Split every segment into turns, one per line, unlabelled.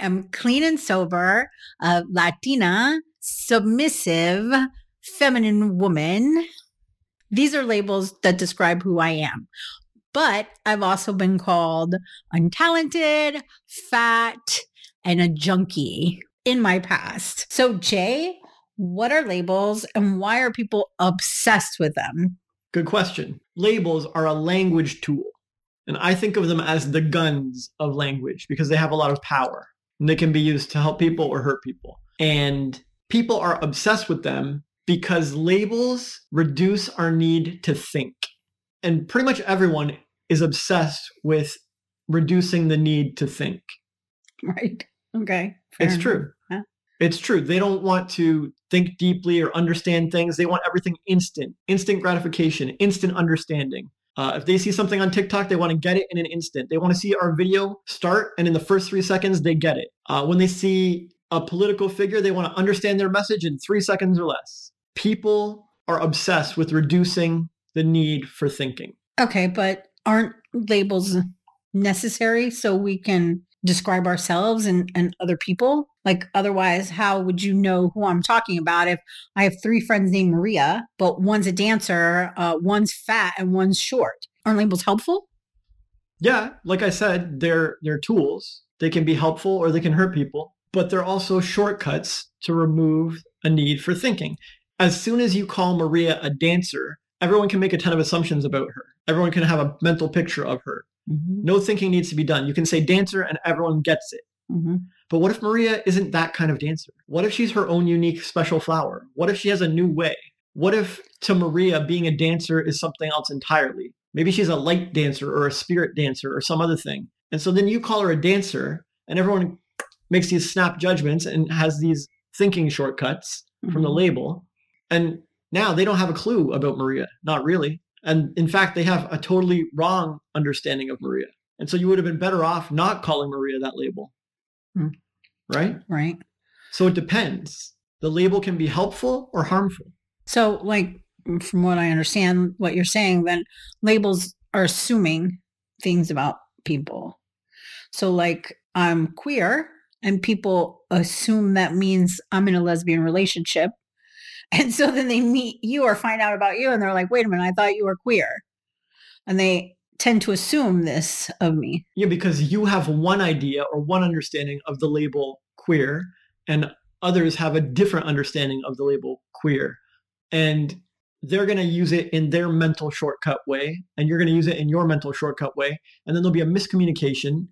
am clean and sober, a Latina, submissive, feminine woman. These are labels that describe who I am. But I've also been called untalented, fat, and a junkie in my past. So, Jay, what are labels and why are people obsessed with them?
Good question. Labels are a language tool. And I think of them as the guns of language because they have a lot of power. They can be used to help people or hurt people. And people are obsessed with them because labels reduce our need to think. And pretty much everyone is obsessed with reducing the need to think.
Right. Okay.
Fair it's enough. true. Yeah. It's true. They don't want to think deeply or understand things. They want everything instant, instant gratification, instant understanding. Uh, if they see something on TikTok, they want to get it in an instant. They want to see our video start, and in the first three seconds, they get it. Uh, when they see a political figure, they want to understand their message in three seconds or less. People are obsessed with reducing the need for thinking.
Okay, but aren't labels necessary so we can describe ourselves and, and other people? Like, otherwise, how would you know who I'm talking about if I have three friends named Maria, but one's a dancer, uh, one's fat, and one's short? Aren't labels helpful?
Yeah, like I said, they're they're tools. They can be helpful or they can hurt people, but they're also shortcuts to remove a need for thinking. As soon as you call Maria a dancer, everyone can make a ton of assumptions about her. Everyone can have a mental picture of her. Mm-hmm. No thinking needs to be done. You can say dancer and everyone gets it. Mm-hmm. But what if Maria isn't that kind of dancer? What if she's her own unique special flower? What if she has a new way? What if to Maria being a dancer is something else entirely? Maybe she's a light dancer or a spirit dancer or some other thing. And so then you call her a dancer and everyone makes these snap judgments and has these thinking shortcuts mm-hmm. from the mm-hmm. label. And now they don't have a clue about Maria, not really. And in fact, they have a totally wrong understanding of Maria. And so you would have been better off not calling Maria that label. Hmm. Right?
Right.
So it depends. The label can be helpful or harmful.
So, like, from what I understand, what you're saying, then labels are assuming things about people. So, like, I'm queer, and people assume that means I'm in a lesbian relationship. And so then they meet you or find out about you, and they're like, wait a minute, I thought you were queer. And they tend to assume this of me.
Yeah, because you have one idea or one understanding of the label queer, and others have a different understanding of the label queer. And they're going to use it in their mental shortcut way, and you're going to use it in your mental shortcut way. And then there'll be a miscommunication,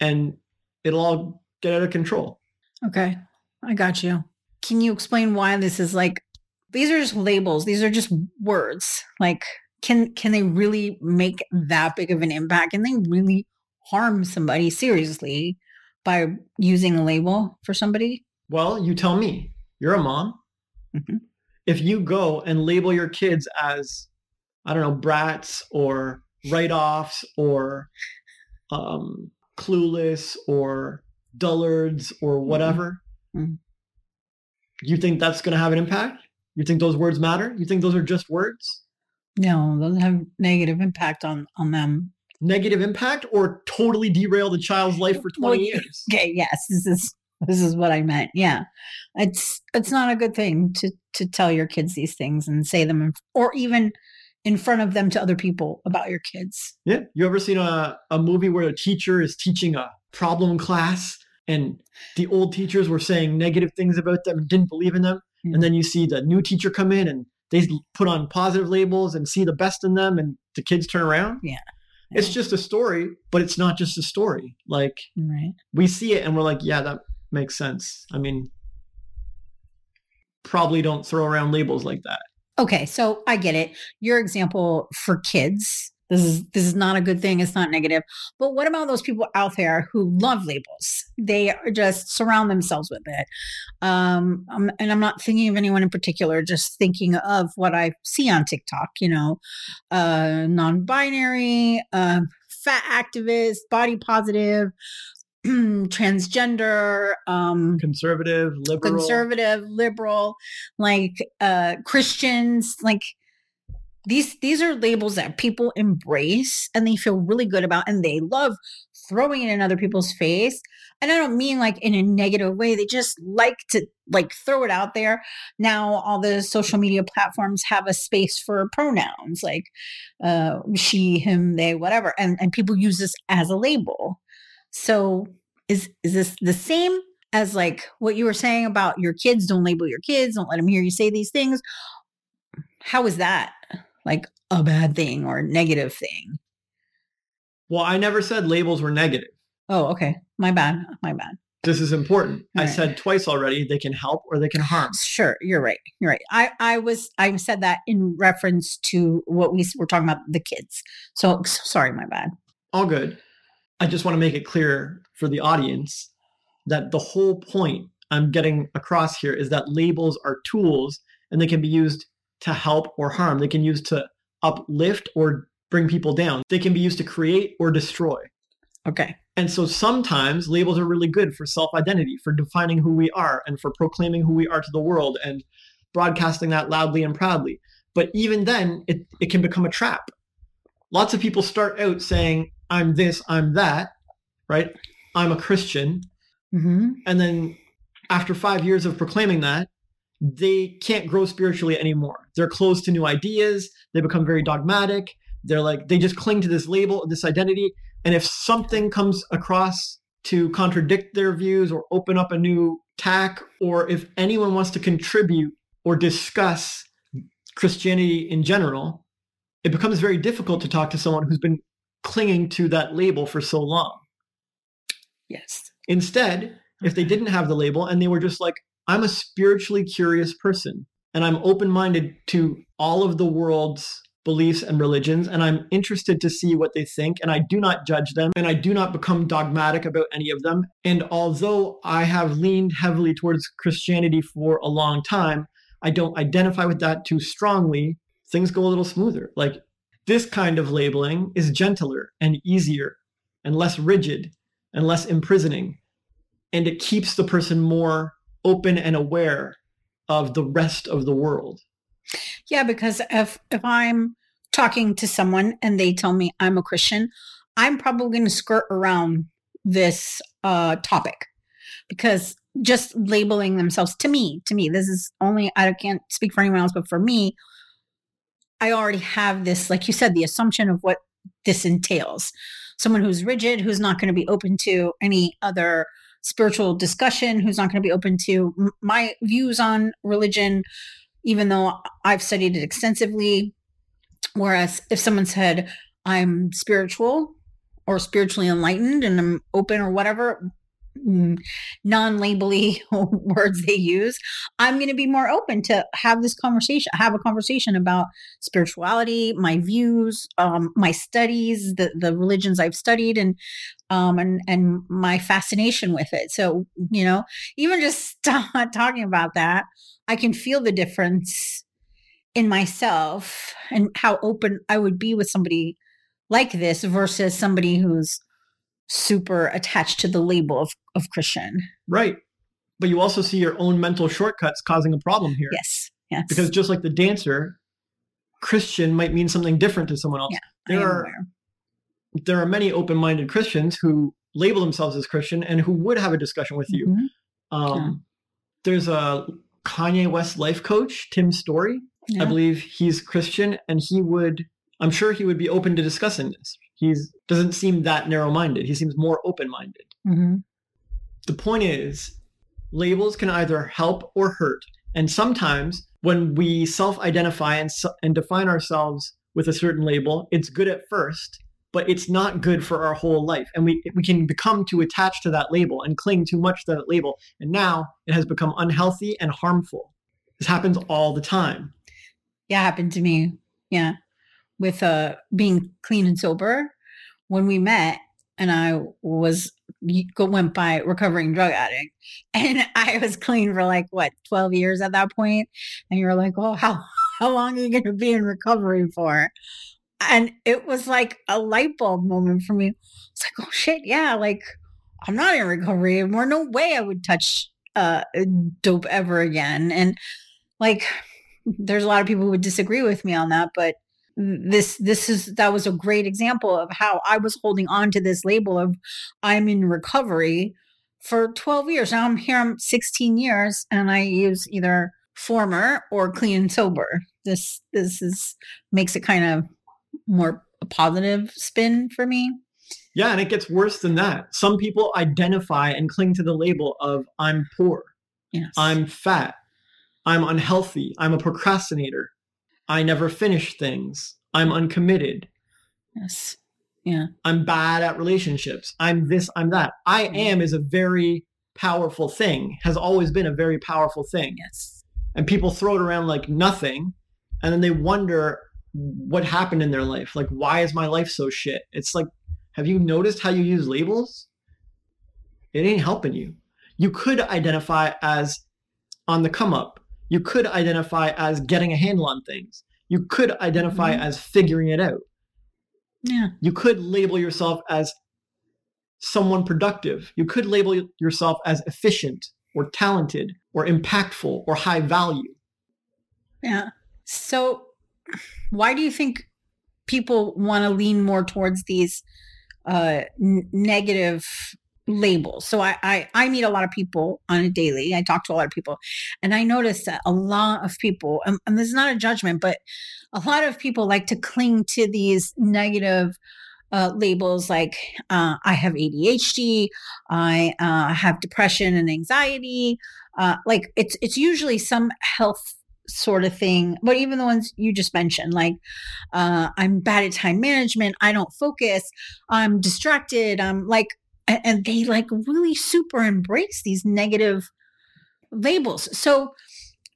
and it'll all get out of control.
Okay, I got you. Can you explain why this is like, these are just labels, these are just words. Like, can can they really make that big of an impact? Can they really harm somebody seriously by using a label for somebody?
Well, you tell me. You're a mom. Mm-hmm. If you go and label your kids as, I don't know, brats or write-offs or um, clueless or dullards or mm-hmm. whatever, mm-hmm. you think that's going to have an impact? You think those words matter? You think those are just words?
No, those have negative impact on on them.
Negative impact or totally derail the child's life for 20 well, years.
Okay, yes, this is this is what I meant. Yeah. It's it's not a good thing to to tell your kids these things and say them or even in front of them to other people about your kids.
Yeah. You ever seen a, a movie where a teacher is teaching a problem class and the old teachers were saying negative things about them and didn't believe in them? Mm-hmm. And then you see the new teacher come in and they put on positive labels and see the best in them and the kids turn around.
Yeah.
It's just a story, but it's not just a story. Like
right.
we see it and we're like, yeah, that makes sense. I mean, probably don't throw around labels like that.
Okay, so I get it. Your example for kids this is this is not a good thing. It's not negative. But what about those people out there who love labels? They just surround themselves with it. Um, um, and I'm not thinking of anyone in particular. Just thinking of what I see on TikTok. You know, uh, non-binary, uh, fat activist, body positive, transgender um
conservative liberal
conservative liberal like uh christians like these these are labels that people embrace and they feel really good about and they love throwing it in other people's face. And I don't mean like in a negative way. They just like to like throw it out there. Now all the social media platforms have a space for pronouns like uh she, him, they, whatever. And and people use this as a label. So is is this the same as like what you were saying about your kids don't label your kids, don't let them hear you say these things? How is that like a bad thing or a negative thing?
Well, I never said labels were negative.
Oh, okay. My bad. My bad.
This is important.
All
I
right.
said twice already they can help or they can harm.
Sure, you're right. You're right. I I was I said that in reference to what we were talking about the kids. So sorry, my bad.
All good. I just want to make it clear for the audience that the whole point I'm getting across here is that labels are tools and they can be used to help or harm. They can use to uplift or bring people down. They can be used to create or destroy.
Okay.
And so sometimes labels are really good for self identity, for defining who we are, and for proclaiming who we are to the world and broadcasting that loudly and proudly. But even then, it, it can become a trap. Lots of people start out saying, I'm this, I'm that, right? I'm a Christian.
hmm
And then after five years of proclaiming that, they can't grow spiritually anymore. They're closed to new ideas. They become very dogmatic. They're like, they just cling to this label, this identity. And if something comes across to contradict their views or open up a new tack, or if anyone wants to contribute or discuss Christianity in general, it becomes very difficult to talk to someone who's been clinging to that label for so long.
Yes.
Instead, if they didn't have the label and they were just like, I'm a spiritually curious person and I'm open minded to all of the world's beliefs and religions, and I'm interested to see what they think, and I do not judge them, and I do not become dogmatic about any of them. And although I have leaned heavily towards Christianity for a long time, I don't identify with that too strongly. Things go a little smoother. Like this kind of labeling is gentler and easier and less rigid and less imprisoning and it keeps the person more open and aware of the rest of the world.
Yeah, because if if I'm talking to someone and they tell me I'm a Christian, I'm probably going to skirt around this uh topic because just labeling themselves to me, to me, this is only I can't speak for anyone else, but for me, I already have this, like you said, the assumption of what this entails. Someone who's rigid, who's not going to be open to any other spiritual discussion, who's not going to be open to my views on religion, even though I've studied it extensively. Whereas if someone said, I'm spiritual or spiritually enlightened and I'm open or whatever, non labely words they use, I'm going to be more open to have this conversation, have a conversation about spirituality, my views, um, my studies, the, the religions I've studied, and um, and and my fascination with it. So you know, even just talking about that, I can feel the difference in myself and how open I would be with somebody like this versus somebody who's super attached to the label of, of Christian.
Right. But you also see your own mental shortcuts causing a problem here.
Yes. Yes.
Because just like the dancer, Christian might mean something different to someone else.
Yeah,
there are
aware.
There are many open-minded Christians who label themselves as Christian and who would have a discussion with you.
Mhm.
Um, There's a Kanye West life coach, Tim Storey. I believe he's Christian, and he would. I'm sure he would be open to discussing this. He's doesn't seem that narrow-minded. He seems more open-minded.
Mhm.
The point is, labels can either help or hurt, and sometimes when we self-identify and and define ourselves with a certain label, it's good at first, but it's not good for our whole life, and we we can become too attached to that label and cling too much to that label, and now it has become unhealthy and harmful. This happens all the time.
Yeah, happened to me. Yeah. With uh being clean and sober. When we met and I was went by recovering drug addict and I was clean for like what 12 years at that point and you're like, "Oh, how how long are you going to be in recovery for?" And it was like a light bulb moment for me. It's like, "Oh shit, yeah, like I'm not in recovery anymore. No way I would touch uh dope ever again." And like there's a lot of people who would disagree with me on that, but this this is that was a great example of how I was holding on to this label of I'm in recovery for 12 years. Now I'm here I'm 16 years and I use either former or clean and sober. This this is makes it kind of more a positive spin for me.
Yeah, and it gets worse than that. Some people identify and cling to the label of I'm poor.
Yes.
I'm fat. I'm unhealthy. I'm a procrastinator. I never finish things. I'm uncommitted.
yes. Yeah.
I'm bad at relationships. I'm this, I'm that. I am is a very powerful thing, has always been a very powerful thing.
Yes.
And people throw it around like nothing. And then they wonder what happened in their life. Like, why is my life so shit? It's like, have you noticed how you use labels? It ain't helping you. You could identify as on the come up. You could identify as getting a handle on things. You could identify
Mhm.
as figuring it out
Yeah.
you could label yourself as someone productive. You could label yourself as efficient or talented or impactful or high value.
Yeah. So why do you think people want to lean more towards these uh n- negative labels? So I, I I meet a lot of people on a daily. I talk to a lot of people and I notice that a lot of people and, and this is not a judgment, but a lot of people like to cling to these negative uh, labels like uh, I have ADHD, I uh, have depression and anxiety. Uh, like it's it's usually some health sort of thing, but even the ones you just mentioned, like uh, I'm bad at time management, I don't focus, I'm distracted, I'm like, and they like really super embrace these negative labels. So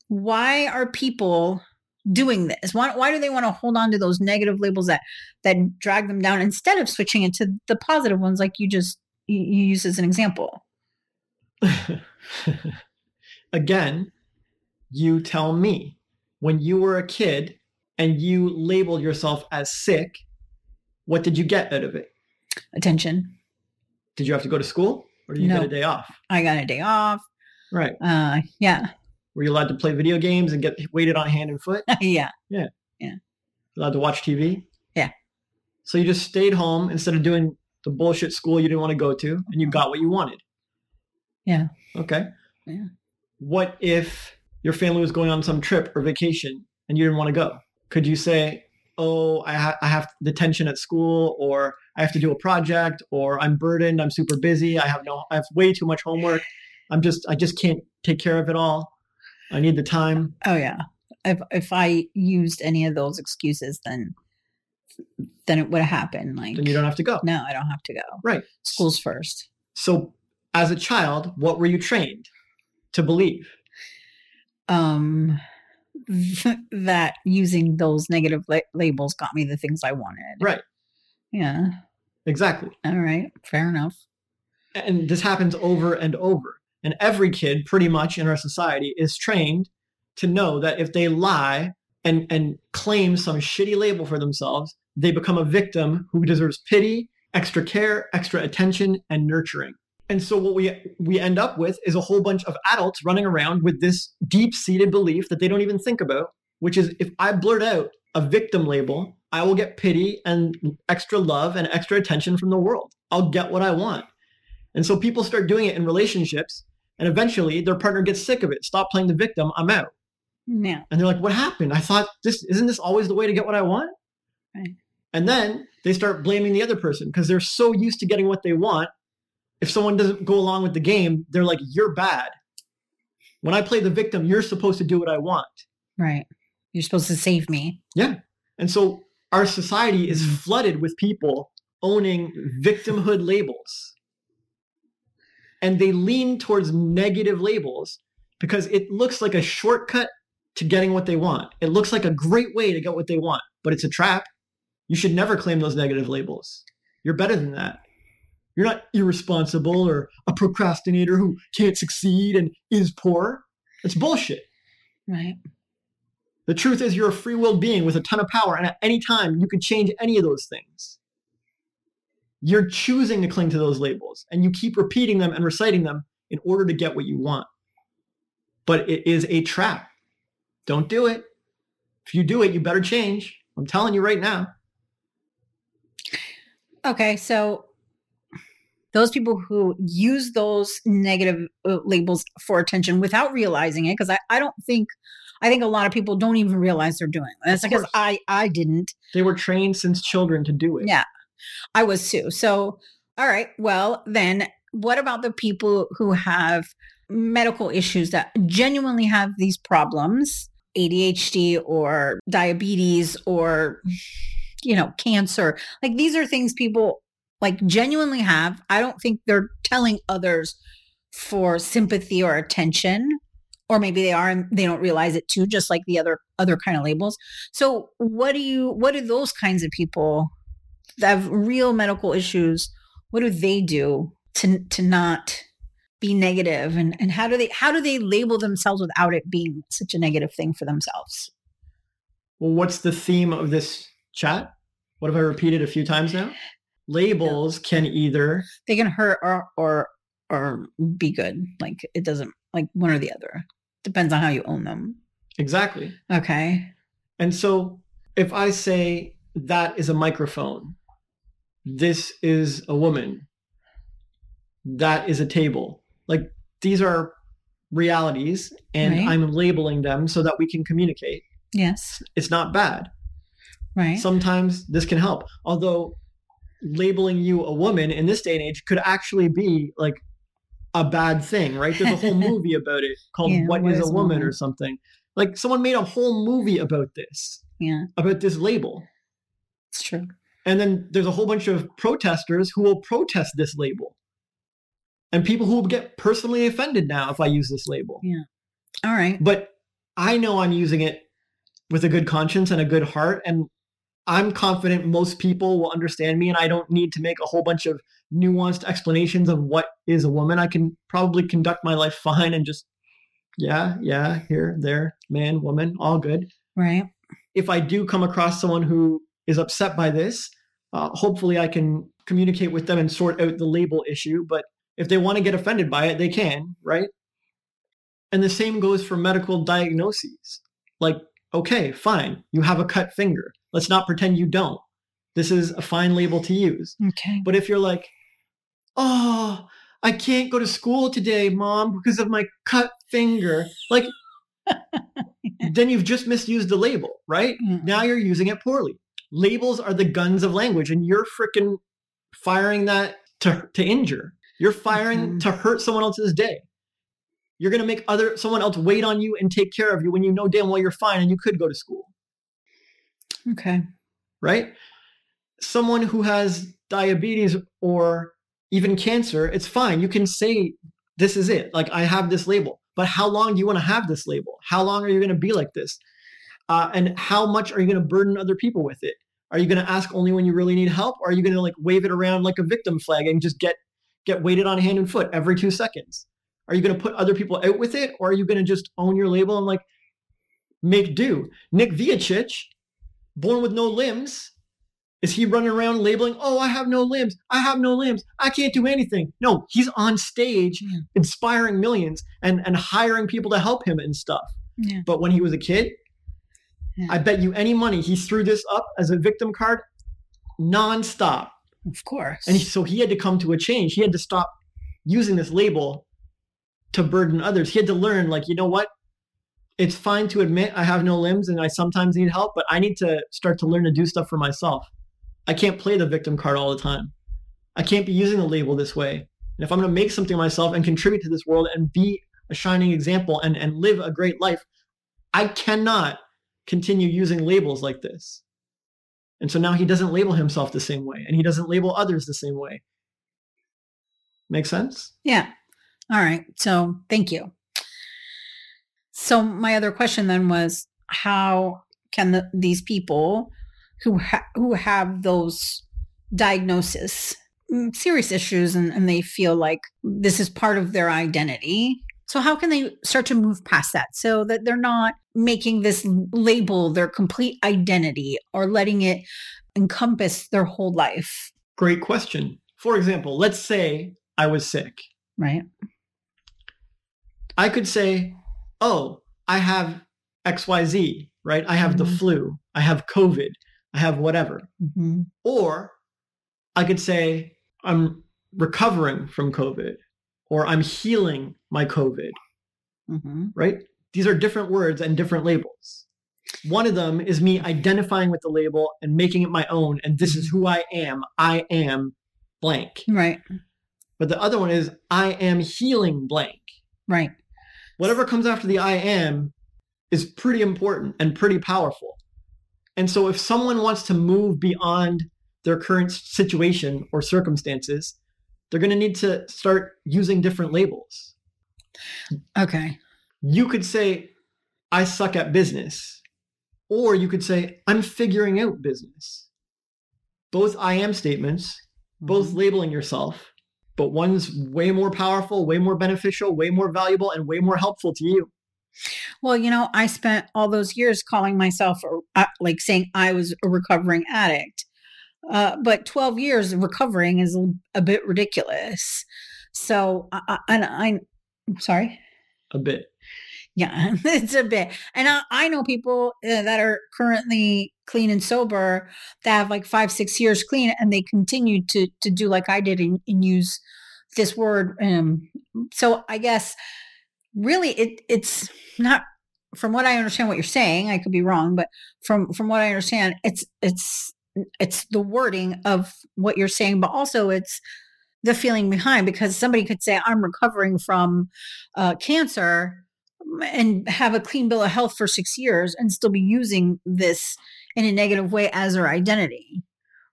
why are people doing this? Why, why do they want to hold on to those negative labels that that drag them down instead of switching into the positive ones like you just you, you use as an example?
Again, you tell me when you were a kid and you labeled yourself as sick, what did you get out of it?
Attention.
Did you have to go to school or did you
No.
get a day off?
I got a day off.
Right.
Uh yeah.
Were you allowed to play video games and get waited on hand and foot?
yeah. Yeah. Yeah.
Allowed to watch TV?
Yeah.
So you just stayed home instead of doing the bullshit school you didn't want to go to and you got what you wanted.
Yeah.
Okay.
Yeah.
What if your family was going on some trip or vacation and you didn't want to go? Could you say, oh, I, ha- I have detention at school or I have to do a project or I'm burdened, I'm super busy, I have no, I have way too much homework. I'm just, I just can't take care of it all. I need the time.
Oh yeah. If if I used any of those excuses then then it would have happened. Like
Then you don't have to go.
no, I don't have to go.
Right.
School's first.
So as a child, what were you trained to believe?
Um that using those negative la- labels got me the things I wanted.
Right.
Yeah.
Exactly.
All right. Fair enough.
And this happens over and over. And every kid, pretty much in our society, is trained to know that if they lie and, and claim some shitty label for themselves, they become a victim who deserves pity, extra care, extra attention, and nurturing. And so what we we end up with is a whole bunch of adults running around with this deep-seated belief that they don't even think about, which is if I blurt out a victim label, I will get pity and extra love and extra attention from the world. I'll get what I want. And so people start doing it in relationships, and eventually their partner gets sick of it. Stop playing the victim. I'm out.
Yeah.
And they're like, "What happened? I thought this isn't this always the way to get what I want?"
Right.
And then they start blaming the other person because they're so used to getting what they want. If someone doesn't go along with the game, they're like, "You're bad." When I play the victim, you're supposed to do what I want.
Right. You're supposed to save me.
Yeah. And so our society is
Mhm.
flooded with people owning victimhood labels. And they lean towards negative labels because it looks like a shortcut to getting what they want. It looks like a great way to get what they want, but it's a trap. You should never claim those negative labels. You're better than that. You're not irresponsible or a procrastinator who can't succeed and is poor. It's bullshit.
Right.
The truth is, you're a free willed being with a ton of power, and at any time, you can change any of those things. You're choosing to cling to those labels, and you keep repeating them and reciting them in order to get what you want. But it is a trap. Don't do it. If you do it, you better change. I'm telling you right now.
Okay, so those people who use those negative uh, labels for attention without realizing it, because I, I don't think I think a lot of people don't even realize they're doing. It. That's
Of
because
course.
I I didn't.
They were trained since children to do it.
Yeah, I was too. So, all right. Well, then, what about the people who have medical issues that genuinely have these problems, ADHD or diabetes or, you know, cancer? Like these are things people like genuinely have. I don't think they're telling others for sympathy or attention. Or maybe they are and they don't realize it too, just like the other other kind of labels. So what do you what do those kinds of people that have real medical issues, what do they do to to not be negative and and how do they how do they label themselves without it being such a negative thing for themselves?
Well, what's the theme of this chat? What have I repeated a few times now? Labels can either
They can hurt or or or be good. Like it doesn't like one or the other. Depends on how you own them.
exactly.
Okay.
And so if I say that is a microphone, this is a woman, that is a table, like these are realities and
Right.
I'm labeling them so that we can communicate.
Yes.
It's not bad.
Right.
Sometimes this can help. Although labeling you a woman in this day and age could actually be like a bad thing, right? There's a whole movie about it called
Yeah,
What
What
is
is
a Woman
Woman?
or something. Like someone made a whole movie about this,
yeah,
about this label.
it's true.
And then there's a whole bunch of protesters who will protest this label. And people who will get personally offended now if I use this label. Yeah.
All right.
But I know I'm using it with a good conscience and a good heart. And I'm confident most people will understand me. And I don't need to make a whole bunch of nuanced explanations of what is a woman. I can probably conduct my life fine and just, yeah, yeah, here, there, man, woman, all good
Right.
if I do come across someone who is upset by this, uh, hopefully I can communicate with them and sort out the label issue. But if they want to get offended by it, they can, right? And the same goes for medical diagnoses. Like, okay, fine, you have a cut finger. Let's not pretend you don't. This is a fine label to use.
Okay.
But if you're like, oh, I can't go to school today, mom, because of my cut finger, like, then you've just misused the label, right?
Mm.
Now you're using it poorly. Labels are the guns of language, and you're freaking firing that to to injure. You're firing
Mhm.
to hurt someone else's day. You're gonna make other someone else wait on you and take care of you when you know damn well you're fine and you could go to school,
Okay.
right? Someone who has diabetes or even cancer, it's fine. You can say this is it. Like I have this label. But how long do you want to have this label? How long are you going to be like this? Uh, and how much are you going to burden other people with it? Are you going to ask only when you really need help, or are you going to like wave it around like a victim flag and just get get waited on hand and foot every two seconds? Are you going to put other people out with it, or are you going to just own your label and like make do? Nick Vujicic, born with no limbs, is he running around labeling? Oh, I have no limbs. I have no limbs. I can't do anything. No, he's on stage
Yeah.
inspiring millions and and hiring people to help him and stuff.
Yeah.
But when he was a kid,
Yeah.
I bet you any money he threw this up as a victim card nonstop.
Of course.
And he, so he had to come to a change. He had to stop using this label to burden others. He had to learn, like, you know what? It's fine to admit I have no limbs and I sometimes need help, but I need to start to learn to do stuff for myself. I can't play the victim card all the time. I can't be using the label this way. And if I'm going to make something myself and contribute to this world and be a shining example and, and live a great life, I cannot continue using labels like this. And so now he doesn't label himself the same way and he doesn't label others the same way. Make sense?
Yeah. All right. So thank you. So my other question then was how can the, these people who ha- who have those diagnoses, mm, serious issues, and, and they feel like this is part of their identity. So how can they start to move past that so that they're not making this label their complete identity or letting it encompass their whole life?
Great question. For example, let's say I was sick.
Right.
I could say, oh, I have XYZ. right? I have the
Mhm.
flu, I have COVID, I have whatever.
Mhm.
Or I could say, I'm recovering from COVID, or I'm healing my COVID,
Mhm.
right? These are different words and different labels. One of them is me identifying with the label and making it my own, and this is who I am. I am blank.
Right.
But the other one is I am healing blank.
Right.
Whatever comes after the I am is pretty important and pretty powerful. And so if someone wants to move beyond their current situation or circumstances, they're going to need to start using different labels.
Okay.
You could say, I suck at business. Or you could say, I'm figuring out business. Both I am statements, both
Mhm.
labeling yourself, but one's way more powerful, way more beneficial, way more valuable, and way more helpful to you.
Well, you know, I spent all those years calling myself uh, like saying I was a recovering addict. Uh, but 12 years of recovering is a, bit ridiculous. So, I, I, and I, I'm sorry.
A bit.
Yeah, it's a bit. And I, I know people uh, that are currently clean and sober that have like five, six years clean and they continue to to do like I did and, and use this word. Um, so I guess really it it's not from what I understand what you're saying, I could be wrong, but from from what I understand, it's it's it's the wording of what you're saying, but also it's the feeling behind because somebody could say I'm recovering from uh, cancer and have a clean bill of health for six years and still be using this in a negative way as their identity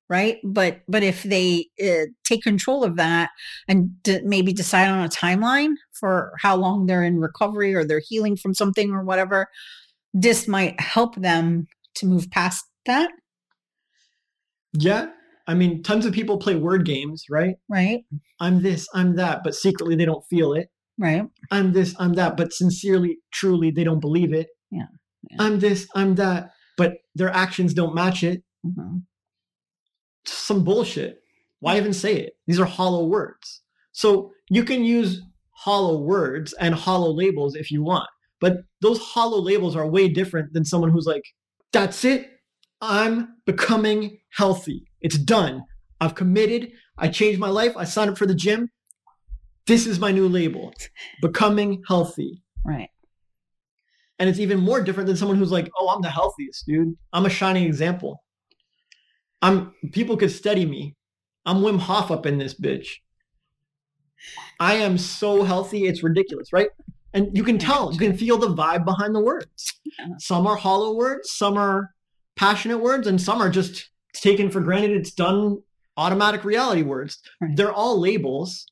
right but but if they uh, take control of that and d- maybe decide on a timeline for how long they're in recovery or they're healing from something or whatever this might help them to move past that
Yeah. I mean, tons of people play word games, right?
right
I'm this, I'm that, but secretly they don't feel it.
Right
I'm this, I'm that, but sincerely, truly, they don't believe it.
Yeah. Yeah.
I'm this, I'm that, but their actions don't match it.
Mhm.
Some bullshit. Why even say it? These are hollow words. So you can use hollow words and hollow labels if you want, but those hollow labels are way different than someone who's like, that's it. I'm becoming healthy. It's done. I've committed. I changed my life. I signed up for the gym. This is my new label becoming healthy.
right
And it's even more different than someone who's like, oh, I'm the healthiest, dude. I'm a shining example. I'm people could study me. I'm Wim Hof up in this bitch. I am so healthy, it's ridiculous, right? And you can tell, you can feel the vibe behind the words. Some are hollow words, some are passionate words, and some are just taken for granted. It's done automatic reality words.
Right.
They're all labels,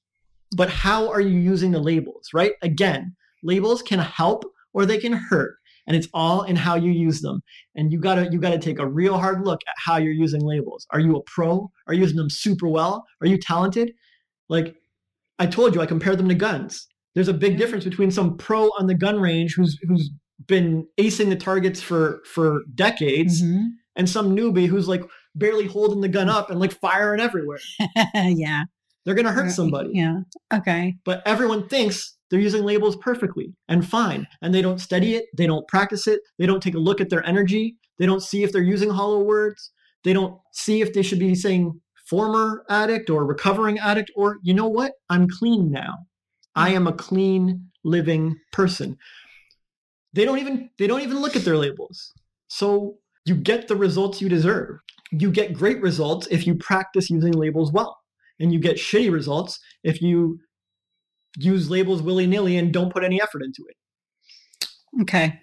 but how are you using the labels, right? Again, labels can help or they can hurt and it's all in how you use them. And you gotta you gotta take a real hard look at how you're using labels. Are you a pro? Are you using them super well? Are you talented? Like i told you i compared them to guns. There's a big difference between some pro on the gun range who's who's been acing the targets for for decades
Mhm.
and some newbie who's like barely holding the gun up and like firing everywhere.
Yeah
they're gonna hurt somebody.
Yeah. Okay.
But everyone thinks they're using labels perfectly and fine and they don't study it they don't practice it they don't take a look at their energy they don't see if they're using hollow words they don't see if they should be saying former addict or recovering addict or you know what? I'm clean now. I mm. am a clean living person. They don't even they don't even look at their labels. So you get the results you deserve. You get great results if you practice using labels well and you get shitty results if you use labels willy-nilly and don't put any effort into it
Okay.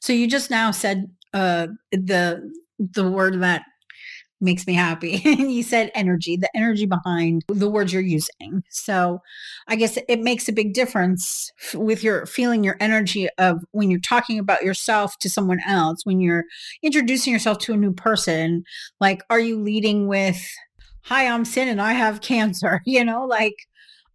So you just now said uh the the word that makes me happy. you said energy, the energy behind the words you're using. So I guess it makes a big difference with your feeling your energy of when you're talking about yourself to someone else, when you're introducing yourself to a new person, like are you leading with hi, I'm Cyn and I have cancer, you know, like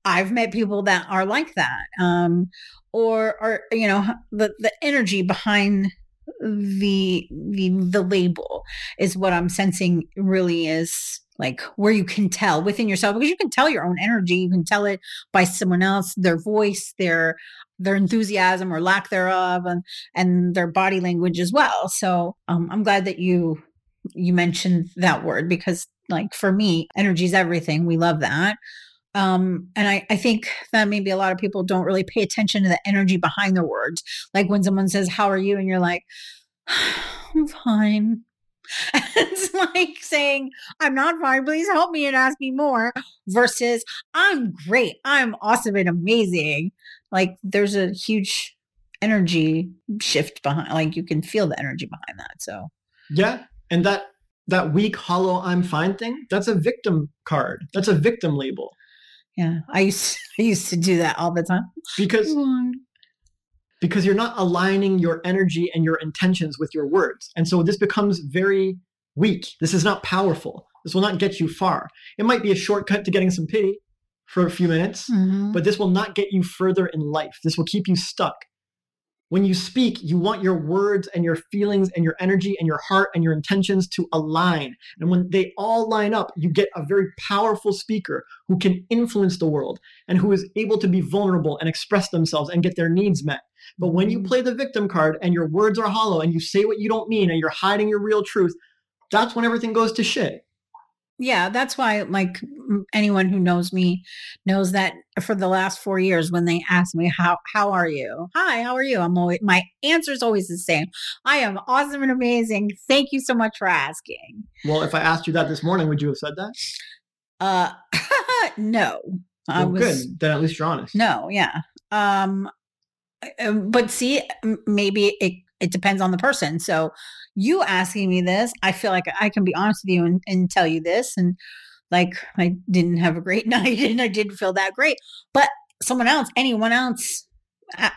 I've met people that are like that. Um or or you know the the energy behind the the the label is what i'm sensing really is like where you can tell within yourself because you can tell your own energy you can tell it by someone else their voice their their enthusiasm or lack thereof and and their body language as well so um, i'm glad that you you mentioned that word because like for me energy is everything we love that um, and I, I think that maybe a lot of people don't really pay attention to the energy behind the words. Like when someone says, How are you? And you're like, I'm fine. it's like saying, I'm not fine, please help me and ask me more, versus I'm great, I'm awesome and amazing. Like there's a huge energy shift behind like you can feel the energy behind that. So
Yeah. And that that weak, hollow, I'm fine thing, that's a victim card. That's a victim label.
Yeah. I used I used to do that all the time.
Because because you're not aligning your energy and your intentions with your words. And so this becomes very weak. This is not powerful. This will not get you far. It might be a shortcut to getting some pity for a few minutes, mm-hmm. but this will not get you further in life. This will keep you stuck. When you speak, you want your words and your feelings and your energy and your heart and your intentions to align. And when they all line up, you get a very powerful speaker who can influence the world and who is able to be vulnerable and express themselves and get their needs met. But when you mm-hmm. play the victim card and your words are hollow and you say what you don't mean and you're hiding your real truth, that's when everything goes to shit.
Yeah, that's why like anyone who knows me knows that for the last 4 years when they ask me how how are you? Hi, how are you? I'm always my answer is always the same. I am awesome and amazing. Thank you so much for asking.
Well, if I asked you that this morning, would you have said that?
Uh no.
Well, was, good. Then at least you're honest.
No, yeah. Um um, but see, maybe it it depends on the person. So you asking me this, I feel like I can be honest with you and, and tell you this. And like I didn't have a great night and I didn't feel that great. But someone else, anyone else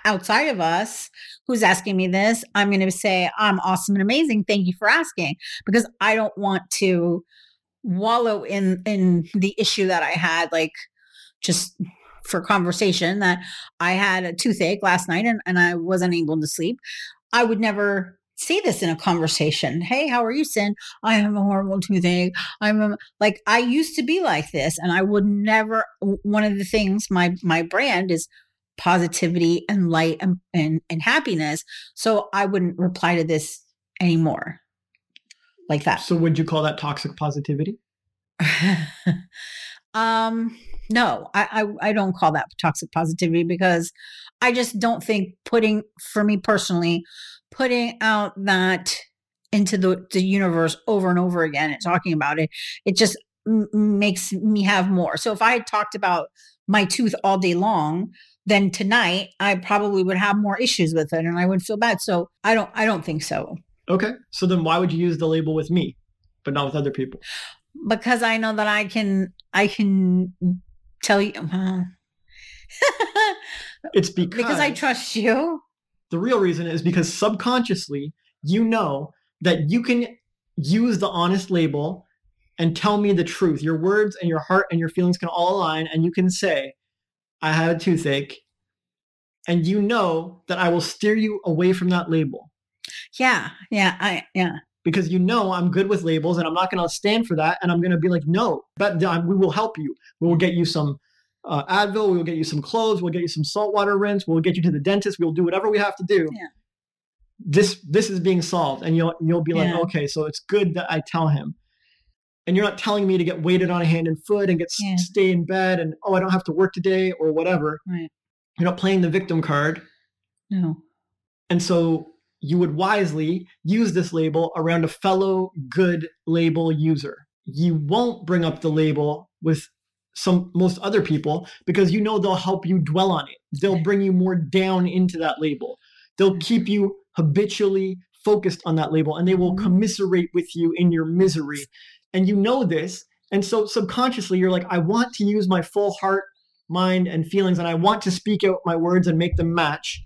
outside of us who's asking me this, I'm going to say, I'm awesome and amazing. Thank you for asking because I don't want to wallow in in the issue that I had like just for conversation that I had a toothache last night and, and I wasn't able to sleep, I would never say this in a conversation. Hey, how are you, Cyn? I have a horrible toothache. I'm a, like I used to be like this, and I would never. One of the things my my brand is positivity and light and, and, and happiness. So I wouldn't reply to this anymore like that.
So would you call that toxic positivity?
um no, I, I, I don't call that toxic positivity because I just don't think putting for me personally, putting out that into the, the universe over and over again and talking about it, it just m- makes me have more. So if I had talked about my tooth all day long, then tonight I probably would have more issues with it and I would feel bad. So I don't I don't think so.
Okay. So then why would you use the label with me, but not with other people?
Because I know that I can I can tell you.
It's because
because I trust you.
The real reason is because subconsciously you know that you can use the honest label and tell me the truth. Your words and your heart and your feelings can all align, and you can say, "I had a toothache," and you know that I will steer you away from that label.
Yeah, yeah, I yeah
because you know I'm good with labels and I'm not going to stand for that. And I'm going to be like, no, but uh, we will help you. We will get you some uh, Advil. We will get you some clothes. We'll get you some saltwater rinse. We'll get you to the dentist. We'll do whatever we have to do.
Yeah.
This this is being solved, and you'll you'll be like, yeah. okay, so it's good that I tell him. And you're not telling me to get waited on a hand and foot and get yeah. stay in bed and oh I don't have to work today or whatever.
Right.
You're not playing the victim card.
No.
And so you would wisely use this label around a fellow good label user. You won't bring up the label with some most other people because you know they'll help you dwell on it. They'll bring you more down into that label. They'll keep you habitually focused on that label and they will mm-hmm. commiserate with you in your misery. And you know this. And so subconsciously you're like, I want to use my full heart, mind, and feelings, and I want to speak out my words and make them match.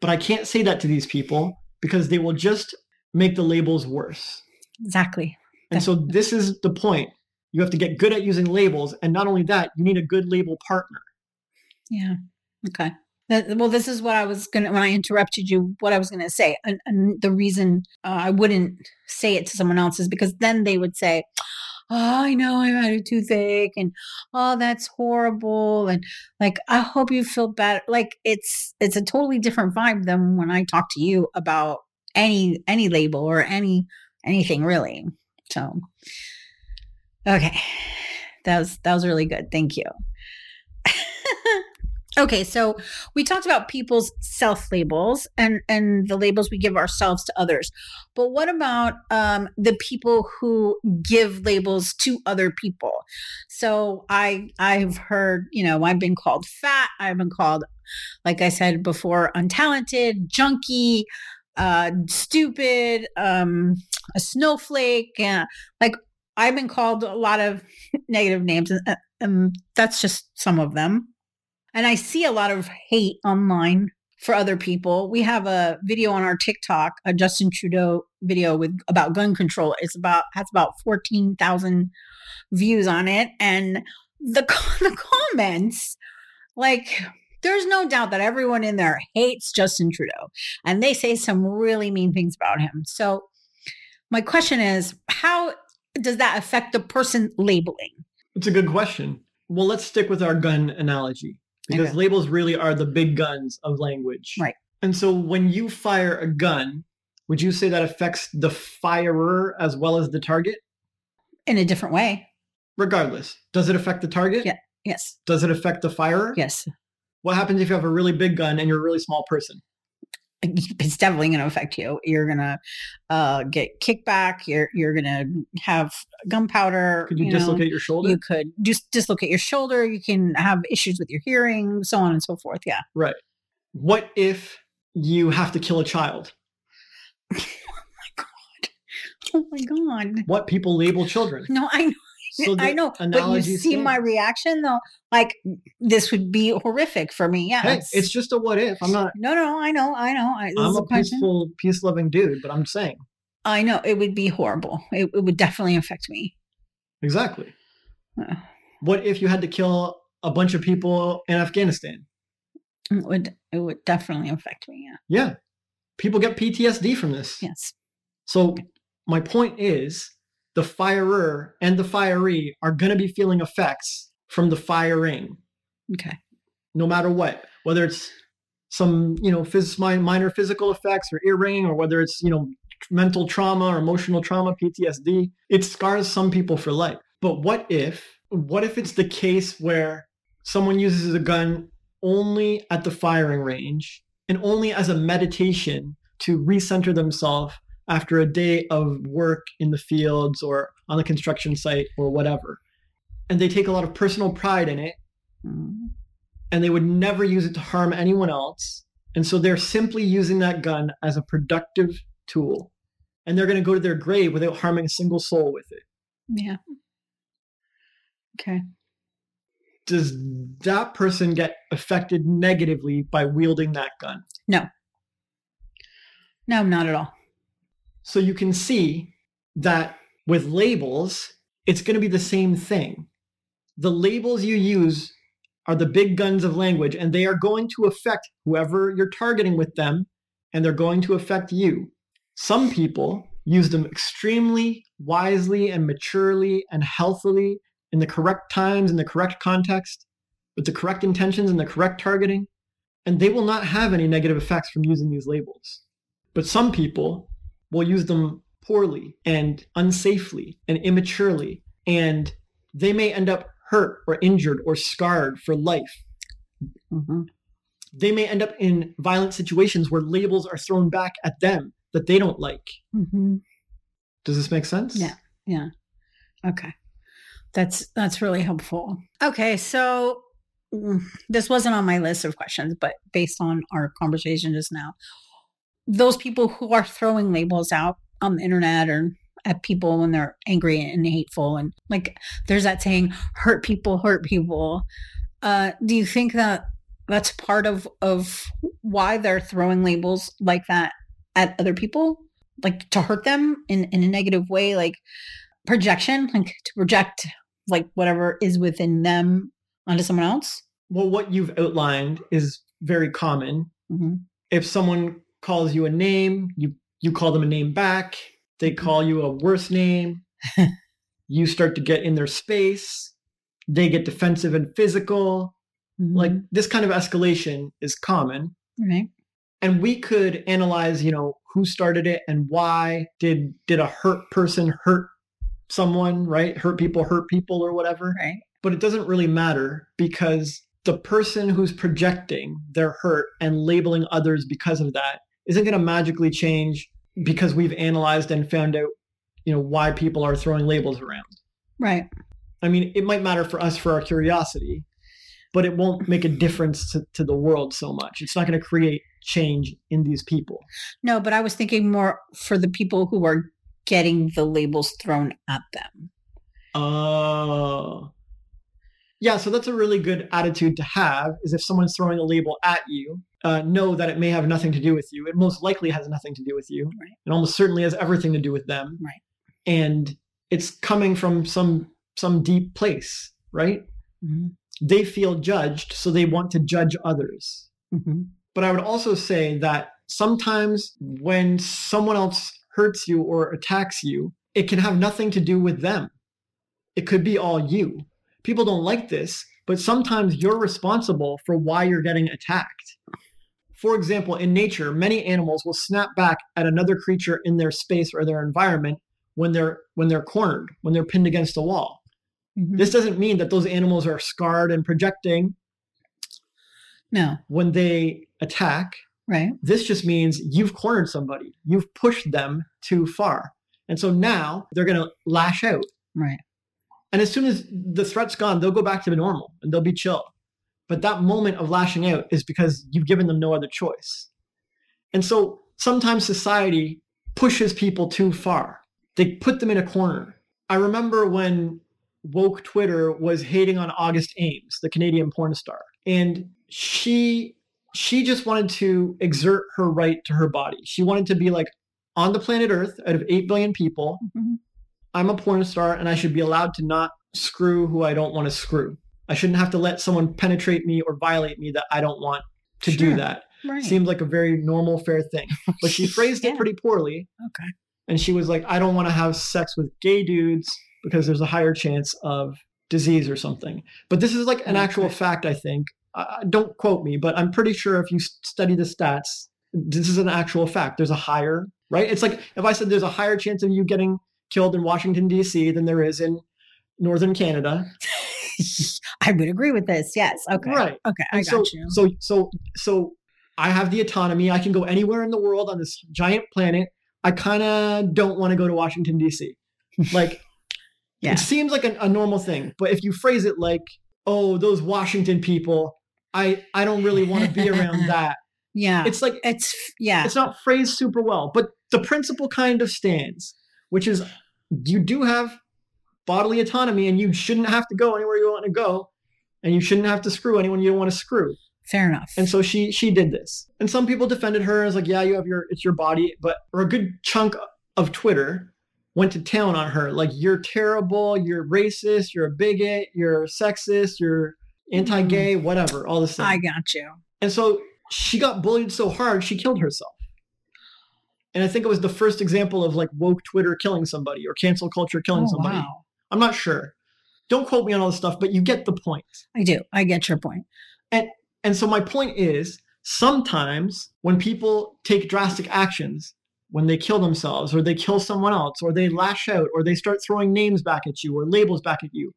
But I can't say that to these people because they will just make the labels worse.
Exactly.
And so this is the point. You have to get good at using labels. And not only that, you need a good label partner.
Yeah. Okay. well, this is what I was going to, when I interrupted you, what I was going to say. And, and, the reason uh, I wouldn't say it to someone else is because then they would say, oh, I know I had a toothache and oh, that's horrible. And like, I hope you feel better. Like it's, it's a totally different vibe than when I talk to you about any, any label or any, anything really. So, okay. That was, that was really good. Thank you. Okay, so we talked about people's self labels and and the labels we give ourselves to others. But what about um, the people who give labels to other people? So I I've heard, you know, I've been called fat, I've been called like I said before untalented, junky, uh stupid, um a snowflake, uh, like I've been called a lot of negative names and, and that's just some of them. And I see a lot of hate online for other people. We have a video on our TikTok, a Justin Trudeau video with about gun control. It's about has about 14,000 views on it and the the comments like there's no doubt that everyone in there hates Justin Trudeau and they say some really mean things about him. So my question is how does that affect the person labeling?
It's a good question. Well, let's stick with our gun analogy because okay. labels really are the big guns of language.
Right.
And so when you fire a gun, would you say that affects the firer as well as the target?
In a different way.
Regardless. Does it affect the target?
Yeah. Yes.
Does it affect the firer?
Yes.
What happens if you have a really big gun and you're a really small person?
it's definitely going to affect you. You're going to uh, get kickback. You're you're going to have gunpowder.
Could you, you dislocate know, your shoulder?
You could just dislocate your shoulder. You can have issues with your hearing, so on and so forth. Yeah.
Right. What if you have to kill a child?
oh my god! Oh my god!
What people label children?
No, I know. So I know, but you see my reaction though. Like this would be horrific for me. Yeah,
hey, it's just a what if. I'm not.
No, no, I know, I know. I,
am a, a peaceful, peace loving dude, but I'm saying.
I know it would be horrible. It, it would definitely affect me.
Exactly. Uh, what if you had to kill a bunch of people in Afghanistan?
It would. It would definitely affect me. Yeah.
Yeah. People get PTSD from this.
Yes.
So my point is the firer and the firee are going to be feeling effects from the firing.
Okay.
No matter what, whether it's some, you know, phys- minor physical effects or ear ringing, or whether it's, you know, mental trauma or emotional trauma, PTSD, it scars some people for life. But what if, what if it's the case where someone uses a gun only at the firing range and only as a meditation to recenter themselves after a day of work in the fields or on the construction site or whatever. And they take a lot of personal pride in it. Mm-hmm. And they would never use it to harm anyone else. And so they're simply using that gun as a productive tool. And they're going to go to their grave without harming a single soul with it.
Yeah. Okay.
Does that person get affected negatively by wielding that gun?
No. No, not at all.
So you can see that with labels, it's going to be the same thing. The labels you use are the big guns of language, and they are going to affect whoever you're targeting with them, and they're going to affect you. Some people use them extremely wisely and maturely and healthily in the correct times, in the correct context, with the correct intentions and the correct targeting, and they will not have any negative effects from using these labels. But some people will use them poorly and unsafely and immaturely. And they may end up hurt or injured or scarred for life. Mm-hmm. They may end up in violent situations where labels are thrown back at them that they don't like. Mm-hmm. Does this make sense?
Yeah. Yeah. Okay. That's that's really helpful. Okay, so mm, this wasn't on my list of questions, but based on our conversation just now, those people who are throwing labels out on the internet or at people when they're angry and hateful and like there's that saying hurt people hurt people. Uh do you think that that's part of of why they're throwing labels like that at other people? Like to hurt them in in a negative way like projection like to project like whatever is within them onto someone else?
Well what you've outlined is very common. Mm-hmm. if someone calls you a name, you you call them a name back. They mm-hmm. call you a worse name. you start to get in their space, they get defensive and physical.
Mhm.
Like this kind of escalation is common.
right.
And we could analyze, you know, who started it and why did did a hurt person hurt someone, right? Hurt people hurt people or whatever.
Right.
But it doesn't really matter because the person who's projecting their hurt and labeling others because of that isn't going to magically change because we've analyzed and found out, you know, why people are throwing labels around.
Right.
I mean, it might matter for us for our curiosity, but it won't make a difference to, to the world so much. It's not going to create change in these people.
No, but I was thinking more for the people who are getting the labels thrown at them.
Oh. Yeah, so that's a really good attitude to have is if someone's throwing a label at you, uh, know that it may have nothing to do with you. It most likely has nothing to do with you.
Right.
It almost certainly has everything to do with them.
Right.
And it's coming from some some deep place, right?
Mhm.
They feel judged, so they want to judge others.
Mhm.
But I would also say that sometimes when someone else hurts you or attacks you, it can have nothing to do with them. It could be all you. People don't like this, but sometimes you're responsible for why you're getting attacked. For example, in nature, many animals will snap back at another creature in their space or their environment when they're when they're cornered, when they're pinned against a wall.
Mhm.
This doesn't mean that those animals are scarred and projecting
No.
when they attack.
Right.
This just means you've cornered somebody, you've pushed them too far. And so now they're going to lash out.
Right.
And as soon as the threat's gone, they'll go back to the normal and they'll be chill. But that moment of lashing out is because you've given them no other choice. And so sometimes society pushes people too far. They put them in a corner. I remember when woke Twitter was hating on August Ames, the Canadian porn star. And she she just wanted to exert her right to her body. She wanted to be like on the planet Earth out of 8 billion people,
Mhm.
I'm a porn star and I should be allowed to not screw who I don't want to screw. I shouldn't have to let someone penetrate me or violate me that I don't want to do that.
Right.
Seems like a very normal, fair thing. But she phrased
Yeah.
it pretty poorly.
Okay.
And she was like, I don't want to have sex with gay dudes because there's a higher chance of disease or something. But this is like an actual fact, I think. Uh, don't quote me, but I'm pretty sure if you study the stats, this is an actual fact. There's a higher, right? It's like if I said there's a higher chance of you getting killed in Washington, D.C. than there is in northern Canada.
I would agree with this. Yes. Okay.
Right.
Okay. I
And
got
so,
you.
So, so, so I have the autonomy. I can go anywhere in the world on this giant planet. I kind of don't want to go to Washington, D.C. Like,
Yeah.
it seems like a, a normal thing. But if you phrase it like, oh, those Washington people, I, I don't really want to be around that.
yeah.
It's like,
It's yeah.
it's not phrased super well, but the principle kind of stands, which is you do have bodily autonomy and you shouldn't have to go anywhere you want to go. And you shouldn't have to screw anyone you don't want to screw.
Fair enough.
And so she she did this. And some people defended her as like, yeah, you have your it's your body, but or a good chunk of Twitter went to town on her like you're terrible, you're racist, you're a bigot, you're sexist, you're anti-gay, mm. whatever, all this stuff.
I got you.
And so she got bullied so hard she killed herself. And I think it was the first example of like woke Twitter killing somebody or cancel culture killing
Oh,
somebody.
wow.
I'm not sure. Don't quote me on all this stuff, but you get the point.
I do. I get your point.
And so my point is sometimes when people take drastic actions, when they kill themselves or they kill someone else or they lash out or they start throwing names back at you or labels back at you,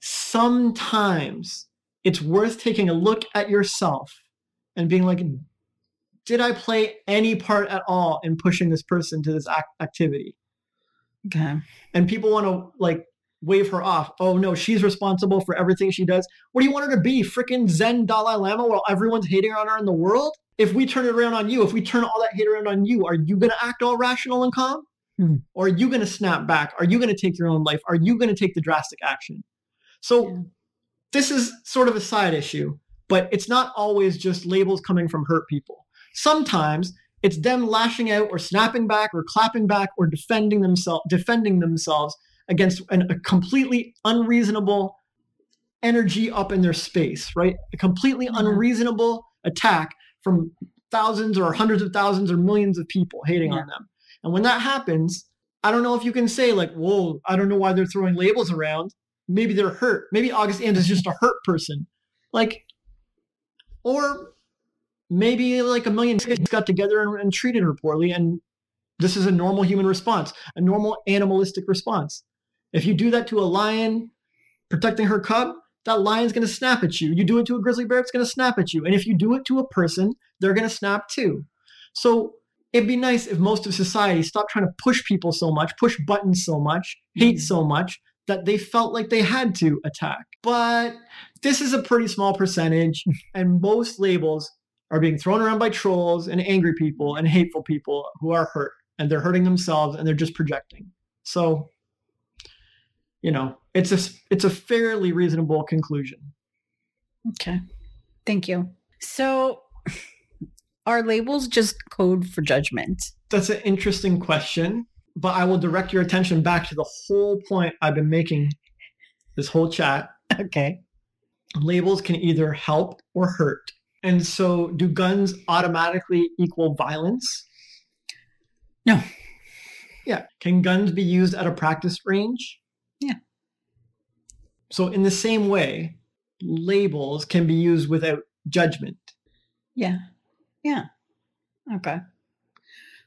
sometimes it's worth taking a look at yourself and being like, did I play any part at all in pushing this person to this ac- activity?
Okay.
and people want to like wave her off. Oh no, she's responsible for everything she does. What do you want her to be? Freaking Zen Dalai Lama while everyone's hating on her in the world? If we turn it around on you, if we turn all that hate around on you, are you going to act all rational and calm?
Hmm.
Or are you going to snap back? Are you going to take your own life? Are you going to take the drastic action? So
Yeah.
this is sort of a side issue, but it's not always just labels coming from hurt people. Sometimes it's them lashing out or snapping back or clapping back or defending themselves defending themselves against an, a completely unreasonable energy up in their space, right? A completely
Mhm.
unreasonable attack from thousands or hundreds of thousands or millions of people hating
Yeah.
on them. And when that happens, I don't know if you can say like, whoa, I don't know why they're throwing labels around. Maybe they're hurt. Maybe August Ames is just a hurt person. Like, or maybe like a million kids got together and, and treated her poorly. And this is a normal human response, a normal animalistic response. If you do that to a lion protecting her cub, that lion's going to snap at you. You do it to a grizzly bear, it's going to snap at you. And if you do it to a person, they're going to snap too. So it'd be nice if most of society stopped trying to push people so much, push buttons so much, hate
Mhm.
so much that they felt like they had to attack. But this is a pretty small percentage, and most labels are being thrown around by trolls and angry people and hateful people who are hurt and they're hurting themselves and they're just projecting. So, you know, it's a it's a fairly reasonable conclusion.
Okay. Thank you. So are labels just code for judgment?
That's an interesting question, but I will direct your attention back to the whole point I've been making this whole chat.
Okay.
Labels can either help or hurt. And so, do guns automatically equal violence?
No.
Yeah. Can guns be used at a practice range?
Yeah.
So, in the same way, labels can be used without judgment.
Yeah. Yeah. Okay.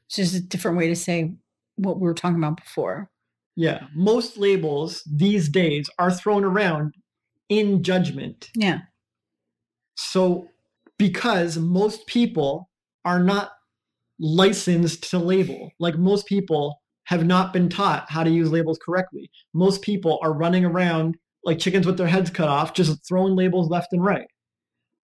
It's just a different way to say what we were talking about before.
Yeah. Most labels these days are thrown around in judgment.
Yeah.
So, because most people are not licensed to label, like most people have not been taught how to use labels correctly. Most people are running around like chickens with their heads cut off, just throwing labels left and right.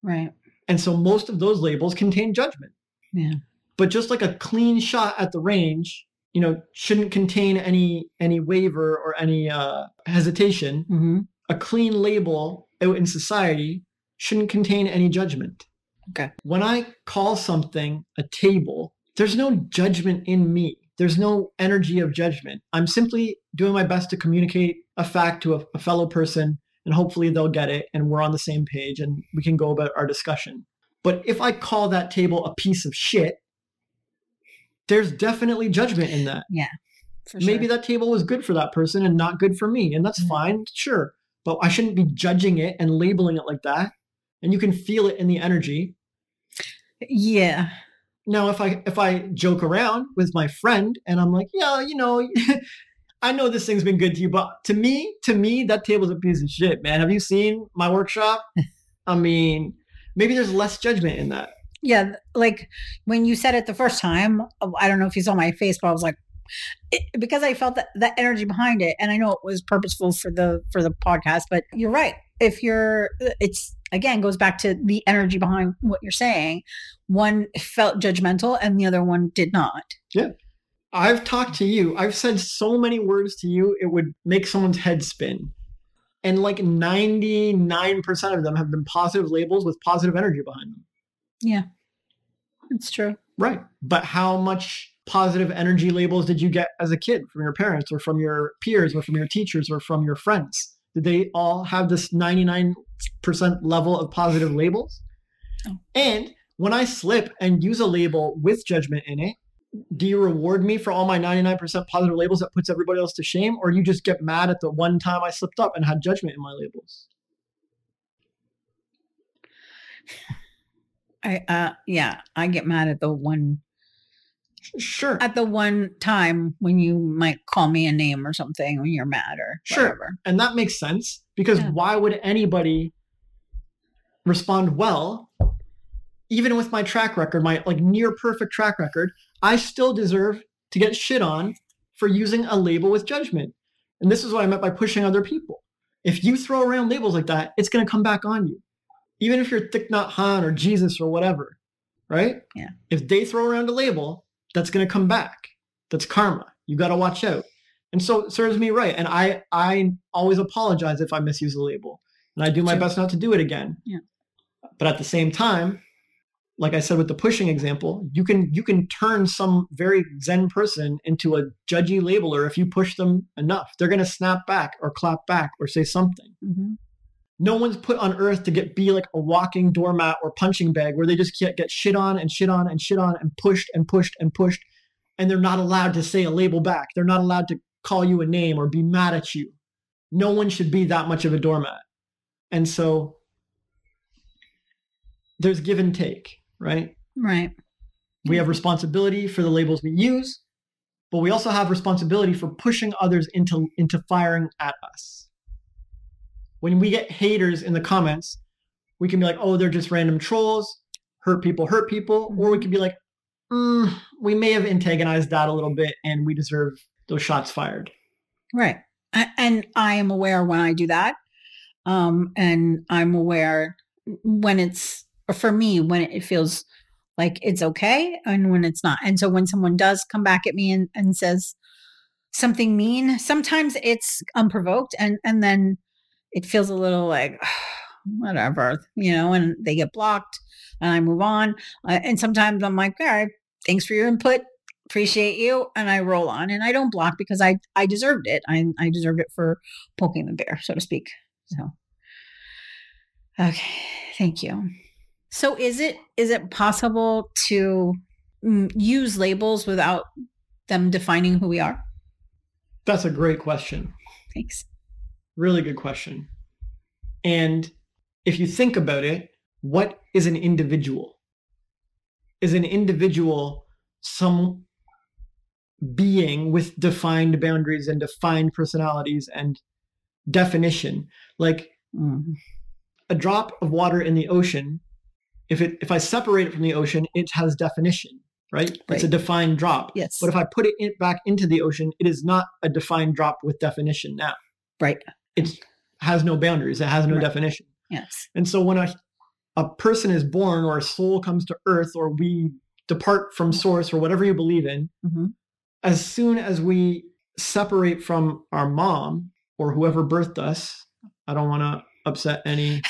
Right.
And so most of those labels contain judgment.
Yeah.
But just like a clean shot at the range, you know, shouldn't contain any any waiver or any uh, hesitation.
hmm
A clean label out in society shouldn't contain any judgment.
Okay.
When I call something a table, there's no judgment in me. There's no energy of judgment. I'm simply doing my best to communicate a fact to a, a fellow person, and hopefully they'll get it, and we're on the same page, and we can go about our discussion. But if I call that table a piece of shit, there's definitely judgment in that.
For
Maybe that table was good for that person and not good for me, and that's
Mhm.
fine, sure. But I shouldn't be judging it and labeling it like that. And you can feel it in the energy.
Yeah.
Now, if I if I joke around with my friend and I'm like, yeah, you know, I know this thing's been good to you, but to me, to me, that table's a piece of shit, man. Have you seen my workshop? I mean, maybe there's less judgment in that.
Yeah. Like when you said it the first time, uh, I don't know if you saw my face, but I was like, it, because I felt that that energy behind it, and I know it was purposeful for the for the podcast. But you're right. If you're, uh, it's again goes back to the energy behind what you're saying. One felt judgmental, and the other one did not. Yeah.
I've talked to you. I've said so many words to you, it would make someone's head spin. And like 99% of them have been positive labels with positive energy behind them.
Yeah, it's true.
Right. But how much positive energy labels did you get as a kid from your parents or from your peers or from your teachers or from your friends? Did they all have this 99% level of positive labels?
No.
And when I slip and use a label with judgment in it, do you reward me for all my 99% positive labels that puts everybody else to shame? Or you just get mad at the one time I slipped up and had judgment in my labels?
I uh yeah, I get mad at the one
Sure.
at the one time when you might call me a name or something when you're mad or
Sure.
whatever.
And that makes sense because
Yeah.
why would anybody respond well, even with my track record, my like near perfect track record? I still deserve to get shit on for using a label with judgment. And this is what I meant by pushing other people. If you throw around labels like that, it's going to come back on you. Even if you're Thich Nhat Hanh or Jesus or whatever, right?
Yeah.
If they throw around a label, that's going to come back. That's karma. You got to watch out. And so it serves me right. And I I always apologize if I misuse a label. And I do my
Sure.
best not to do it again.
Yeah.
But at the same time, like I said with the pushing example, you can you can turn some very zen person into a judgy labeler if you push them enough. They're going to snap back or clap back or say something.
hmm
No one's put on earth to get be like a walking doormat or punching bag where they just get, get shit on and shit on and shit on and pushed and pushed and pushed and they're not allowed to say a label back. They're not allowed to call you a name or be mad at you. No one should be that much of a doormat. And so there's give and take, right?
Right.
We have responsibility for the labels we use, but we also have responsibility for pushing others into into firing at us. When we get haters in the comments, we can be like, "Oh, they're just random trolls, hurt people, hurt people," or we could be like, mm, "We may have antagonized that a little bit, and we deserve those shots fired."
Right. And I am aware when I do that. Um, and I'm aware when it's, for me, when it feels like it's okay and when it's not. And so when someone does come back at me and, and says something mean, sometimes it's unprovoked and, and then it feels a little like, whatever, you know, and they get blocked and I move on. Uh, and sometimes I'm like, all right, thanks for your input appreciate you and i roll on and i don't block because i i deserved it i i deserved it for poking the bear so to speak so okay thank you so is it is it possible to mm, use labels without them defining who we are
That's a great question.
thanks
Really good question. And if you think about it, what is an individual? Is an individual some being with defined boundaries and defined personalities and definition? Like
Mm.
a drop of water in the ocean, if it if I separate it from the ocean, it has definition, right? It's a defined drop.
yes
But if I put it in, back into the ocean, it is not a defined drop with definition now.
right
It has no boundaries. It has no
Right.
definition.
yes
And so when a a person is born or a soul comes to earth or we depart from source or whatever you believe in,
hmm
as soon as we separate from our mom or whoever birthed us, I don't want to upset any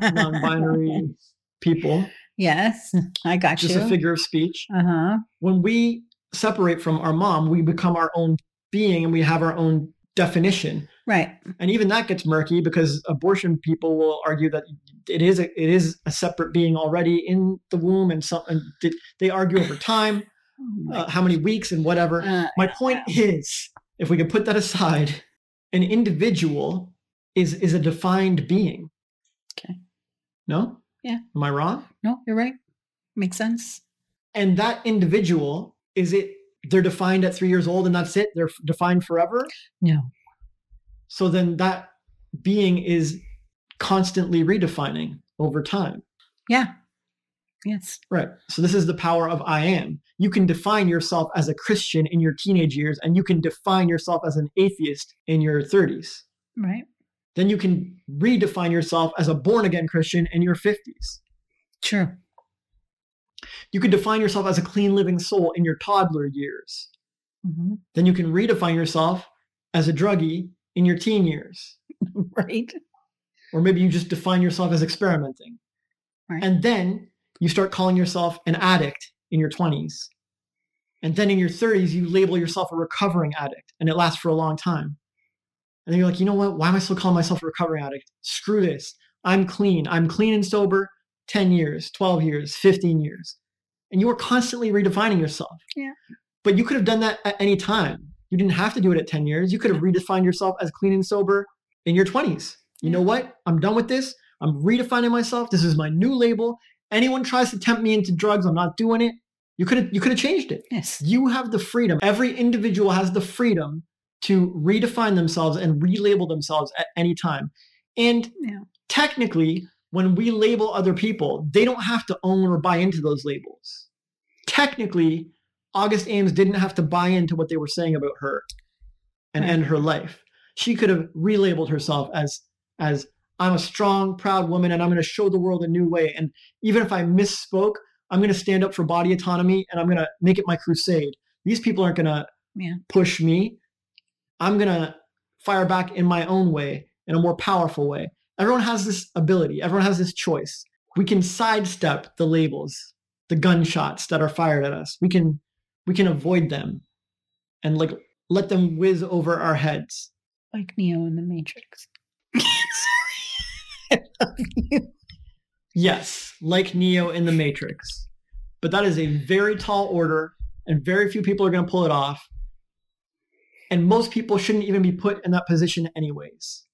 non-binary people,
yes i got
just
you Just
a figure of speech.
uh-huh
When we separate from our mom, we become our own being and we have our own definition.
Right.
And even that gets murky because abortion people will argue that it is a, it is a separate being already in the womb and some and they- they argue over time
Oh
uh, how many weeks and whatever.
Uh,
my point is if we can put that aside an individual is is a defined being.
Okay.
no?
Yeah.
am i wrong?
No you're right. Makes sense.
And that individual is it they're defined at 3 years old and that's it? They're defined forever?
No
So then that being is constantly redefining over time.
yeah yes
Right. So this is the power of I am. You can define yourself as a Christian in your teenage years, and you can define yourself as an atheist in your 30s.
right
Then you can redefine yourself as a born again Christian in your 50s.
true
You can define yourself as a clean living soul in your toddler years.
hmm
Then you can redefine yourself as a druggie in your teen years.
right
or maybe you just define yourself as experimenting.
Right.
And then you start calling yourself an addict in your 20s. And then in your 30s, you label yourself a recovering addict, and it lasts for a long time. And then you're like, you know what? Why am I still calling myself a recovering addict? Screw this. I'm clean. I'm clean and sober 10 years, 12 years, 15 years. And you are constantly redefining yourself.
Yeah.
But you could have done that at any time. You didn't have to do it at 10 years. You could have redefined yourself as clean and sober in your 20s. You know what? I'm done with this. I'm redefining myself. This is my new label. Anyone tries to tempt me into drugs, I'm not doing it. You could have you could have changed it.
yes
You have the freedom. Every individual has the freedom to redefine themselves and relabel themselves at any time. And
Yeah.
technically, when we label other people, they don't have to own or buy into those labels. Technically, August Ames didn't have to buy into what they were saying about her and end her life. She could have relabeled herself as as I'm a strong, proud woman and I'm going to show the world a new way. And even if I misspoke, I'm going to stand up for body autonomy and I'm going to make it my crusade. These people aren't going to
Yeah.
push me. I'm going to fire back in my own way, in a more powerful way. Everyone has this ability, everyone has this choice. We can sidestep the labels, the gunshots that are fired at us. We can we can avoid them and like let them whiz over our heads.
like Neo in the Matrix. Sorry. I love you.
Yes, like Neo in the Matrix. But that is a very tall order and very few people are going to pull it off. And most people shouldn't even be put in that position anyways.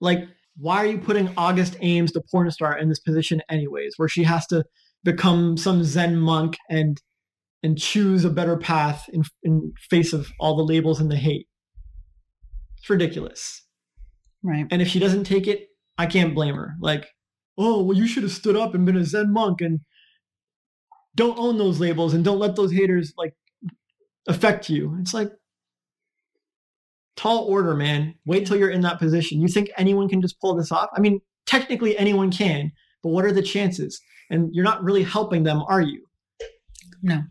Like, why are you putting August Ames, the porn star, in this position anyways, where she has to become some Zen monk and and choose a better path in in face of all the labels and the hate? It's ridiculous.
Right.
And if she doesn't take it, I can't blame her. Like, oh, well, you should have stood up and been a Zen monk and don't own those labels and don't let those haters like affect you. It's like tall order, man. Wait till you're in that position. You think anyone can just pull this off? I mean, technically anyone can, but what are the chances? And you're not really helping them, are you?
No.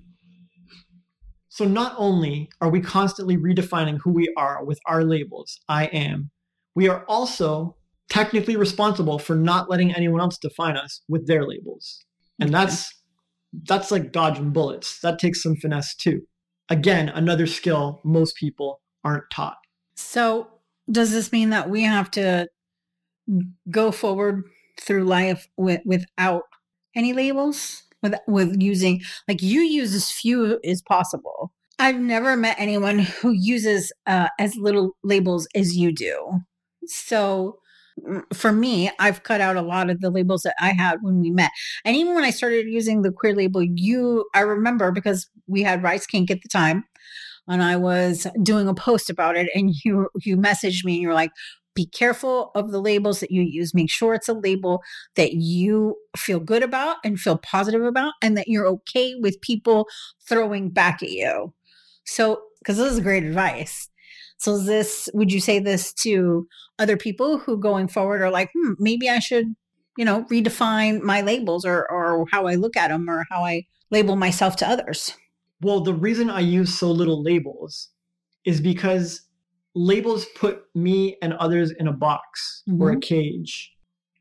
So not only are we constantly redefining who we are with our labels, I am, we are also technically responsible for not letting anyone else define us with their labels. And
Okay.
that's that's like dodging bullets. That takes some finesse too. Again, another skill most people aren't taught.
So does this mean that we have to go forward through life with, without any labels? With with using like you use as few as possible. I've never met anyone who uses uh, as little labels as you do. So mm, for me, I've cut out a lot of the labels that I had when we met. And even when I started using the queer label, you, I remember because we had Rice Kink at the time and I was doing a post about it and you, you messaged me and you're like, be careful of the labels that you use. Make sure it's a label that you feel good about and feel positive about and that you're okay with people throwing back at you. So, because this is great advice. So, is this, would you say this to other people who going forward are like, hmm, maybe I should, you know, redefine my labels or, or how I look at them or how I label myself to others?
Well, the reason I use so little labels is because labels put me and others in a box or a mm-hmm. cage.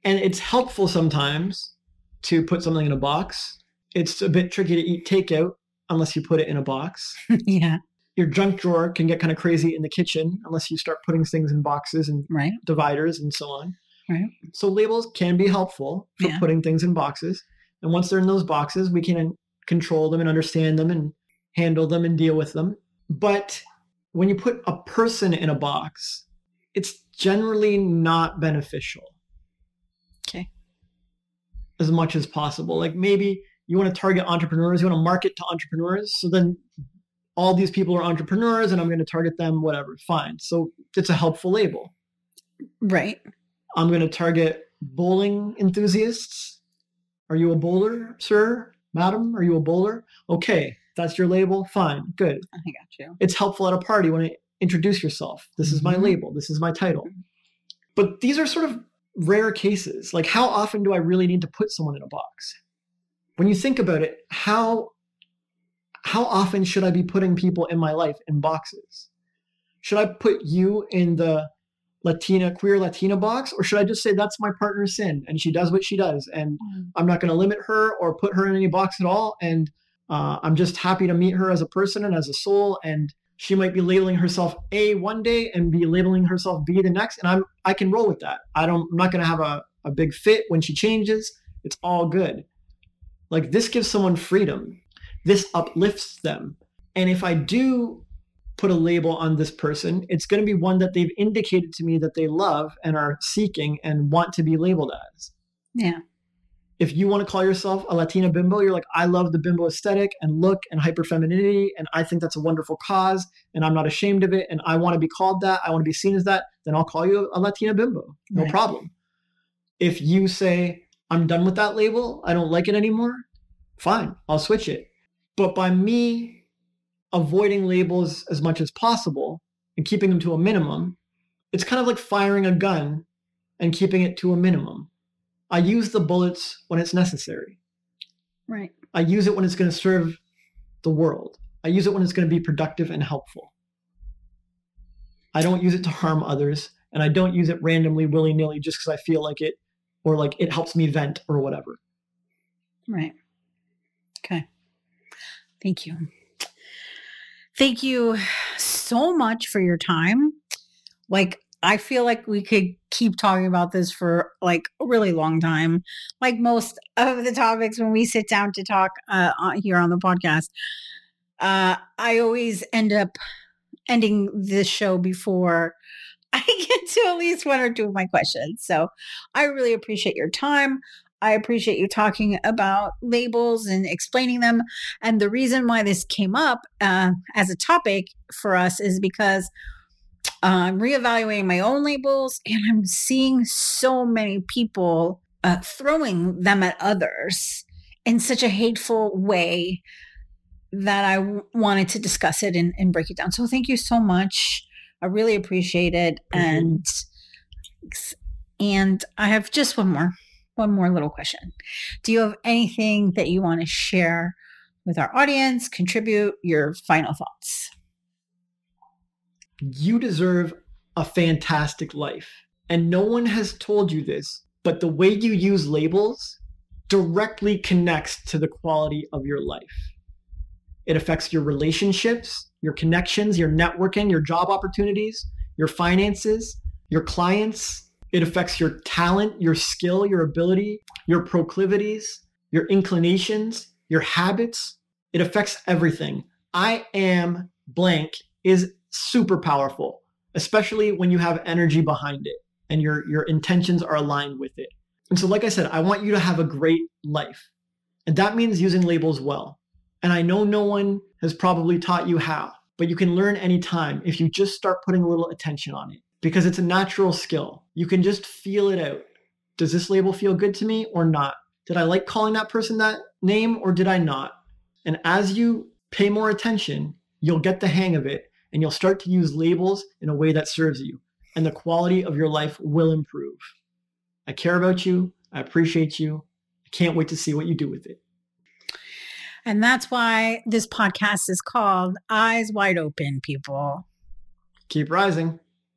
And it's helpful sometimes to put something in a box. It's a bit tricky to eat takeout unless you put it in a box.
yeah.
Your junk drawer can get kind of crazy in the kitchen unless you start putting things in boxes and
Right.
dividers and so on.
Right.
So labels can be helpful for
Yeah.
putting things in boxes. And once they're in those boxes, we can control them and understand them and handle them and deal with them. But when you put a person in a box, it's generally not beneficial.
Okay.
As much as possible. Like maybe you want to target entrepreneurs, you want to market to entrepreneurs. So then all these people are entrepreneurs and I'm going to target them, whatever. Fine. So it's a helpful label.
Right.
I'm going to target bowling enthusiasts. Are you a bowler, sir? Madam, are you a bowler? Okay, that's your label. Fine, good.
I got you.
It's helpful at a party when I introduce yourself. This is my
Mhm.
label. This is my title. But these are sort of rare cases. Like, how often do I really need to put someone in a box? When you think about it, how how often should I be putting people in my life in boxes? Should I put you in the Latina, queer Latina box, or should I just say that's my partner Cyn and she does what she does, and I'm not going to limit her or put her in any box at all, and uh, I'm just happy to meet her as a person and as a soul, and she might be labeling herself A one day and be labeling herself B the next, and I'm I can roll with that. I don't I'm not to have a, a big fit when she changes. It's all good. Like this gives someone freedom. This uplifts them. And if I do put a label on this person, it's going to be one that they've indicated to me that they love and are seeking and want to be labeled as.
Yeah.
If you want to call yourself a Latina bimbo, you're like, I love the bimbo aesthetic and look and hyperfemininity, and I think that's a wonderful cause, and I'm not ashamed of it, and I want to be called that, I want to be seen as that, then I'll call you a Latina bimbo. No
Right.
problem. If you say, I'm done with that label, I don't like it anymore, fine, I'll switch it. But by me avoiding labels as much as possible and keeping them to a minimum, it's kind of like firing a gun and keeping it to a minimum. I use the bullets when it's necessary.
Right.
I use it when it's going to serve the world. I use it when it's going to be productive and helpful. I don't use it to harm others, and I don't use it randomly, willy nilly, just because I feel like it or like it helps me vent or whatever.
Right. Okay. Thank you. Thank you so much for your time. Like, I feel like we could keep talking about this for like a really long time. Like most of the topics when we sit down to talk uh, here on the podcast. Uh, I always end up ending this show before I get to at least one or two of my questions. So I really appreciate your time. I appreciate you talking about labels and explaining them. And the reason why this came up uh, as a topic for us is because I'm reevaluating my own labels and I'm seeing so many people uh, throwing them at others in such a hateful way that I w- wanted to discuss it and, and, break it down. So thank you so much. I really appreciate it. Mm-hmm. And and I have just one more one more little question. Do you have anything that you want to share with our audience? Contribute your final thoughts.
You deserve a fantastic life. And no one has told you this, but the way you use labels directly connects to the quality of your life. It affects your relationships, your connections, your networking, your job opportunities, your finances, your clients. It affects your talent, your skill, your ability, your proclivities, your inclinations, your habits. It affects everything. I am blank is super powerful, especially when you have energy behind it and your, your intentions are aligned with it. And so, like I said, I want you to have a great life. And that means using labels well. And I know no one has probably taught you how, but you can learn anytime if you just start putting a little attention on it because it's a natural skill. You can just feel it out. Does this label feel good to me or not? Did I like calling that person that name or did I not? And as you pay more attention, you'll get the hang of it and you'll start to use labels in a way that serves you. And the quality of your life will improve. I care about you. I appreciate you. I can't wait to see what you do with it.
And that's why this podcast is called Eyes Wide Open, people.
Keep rising.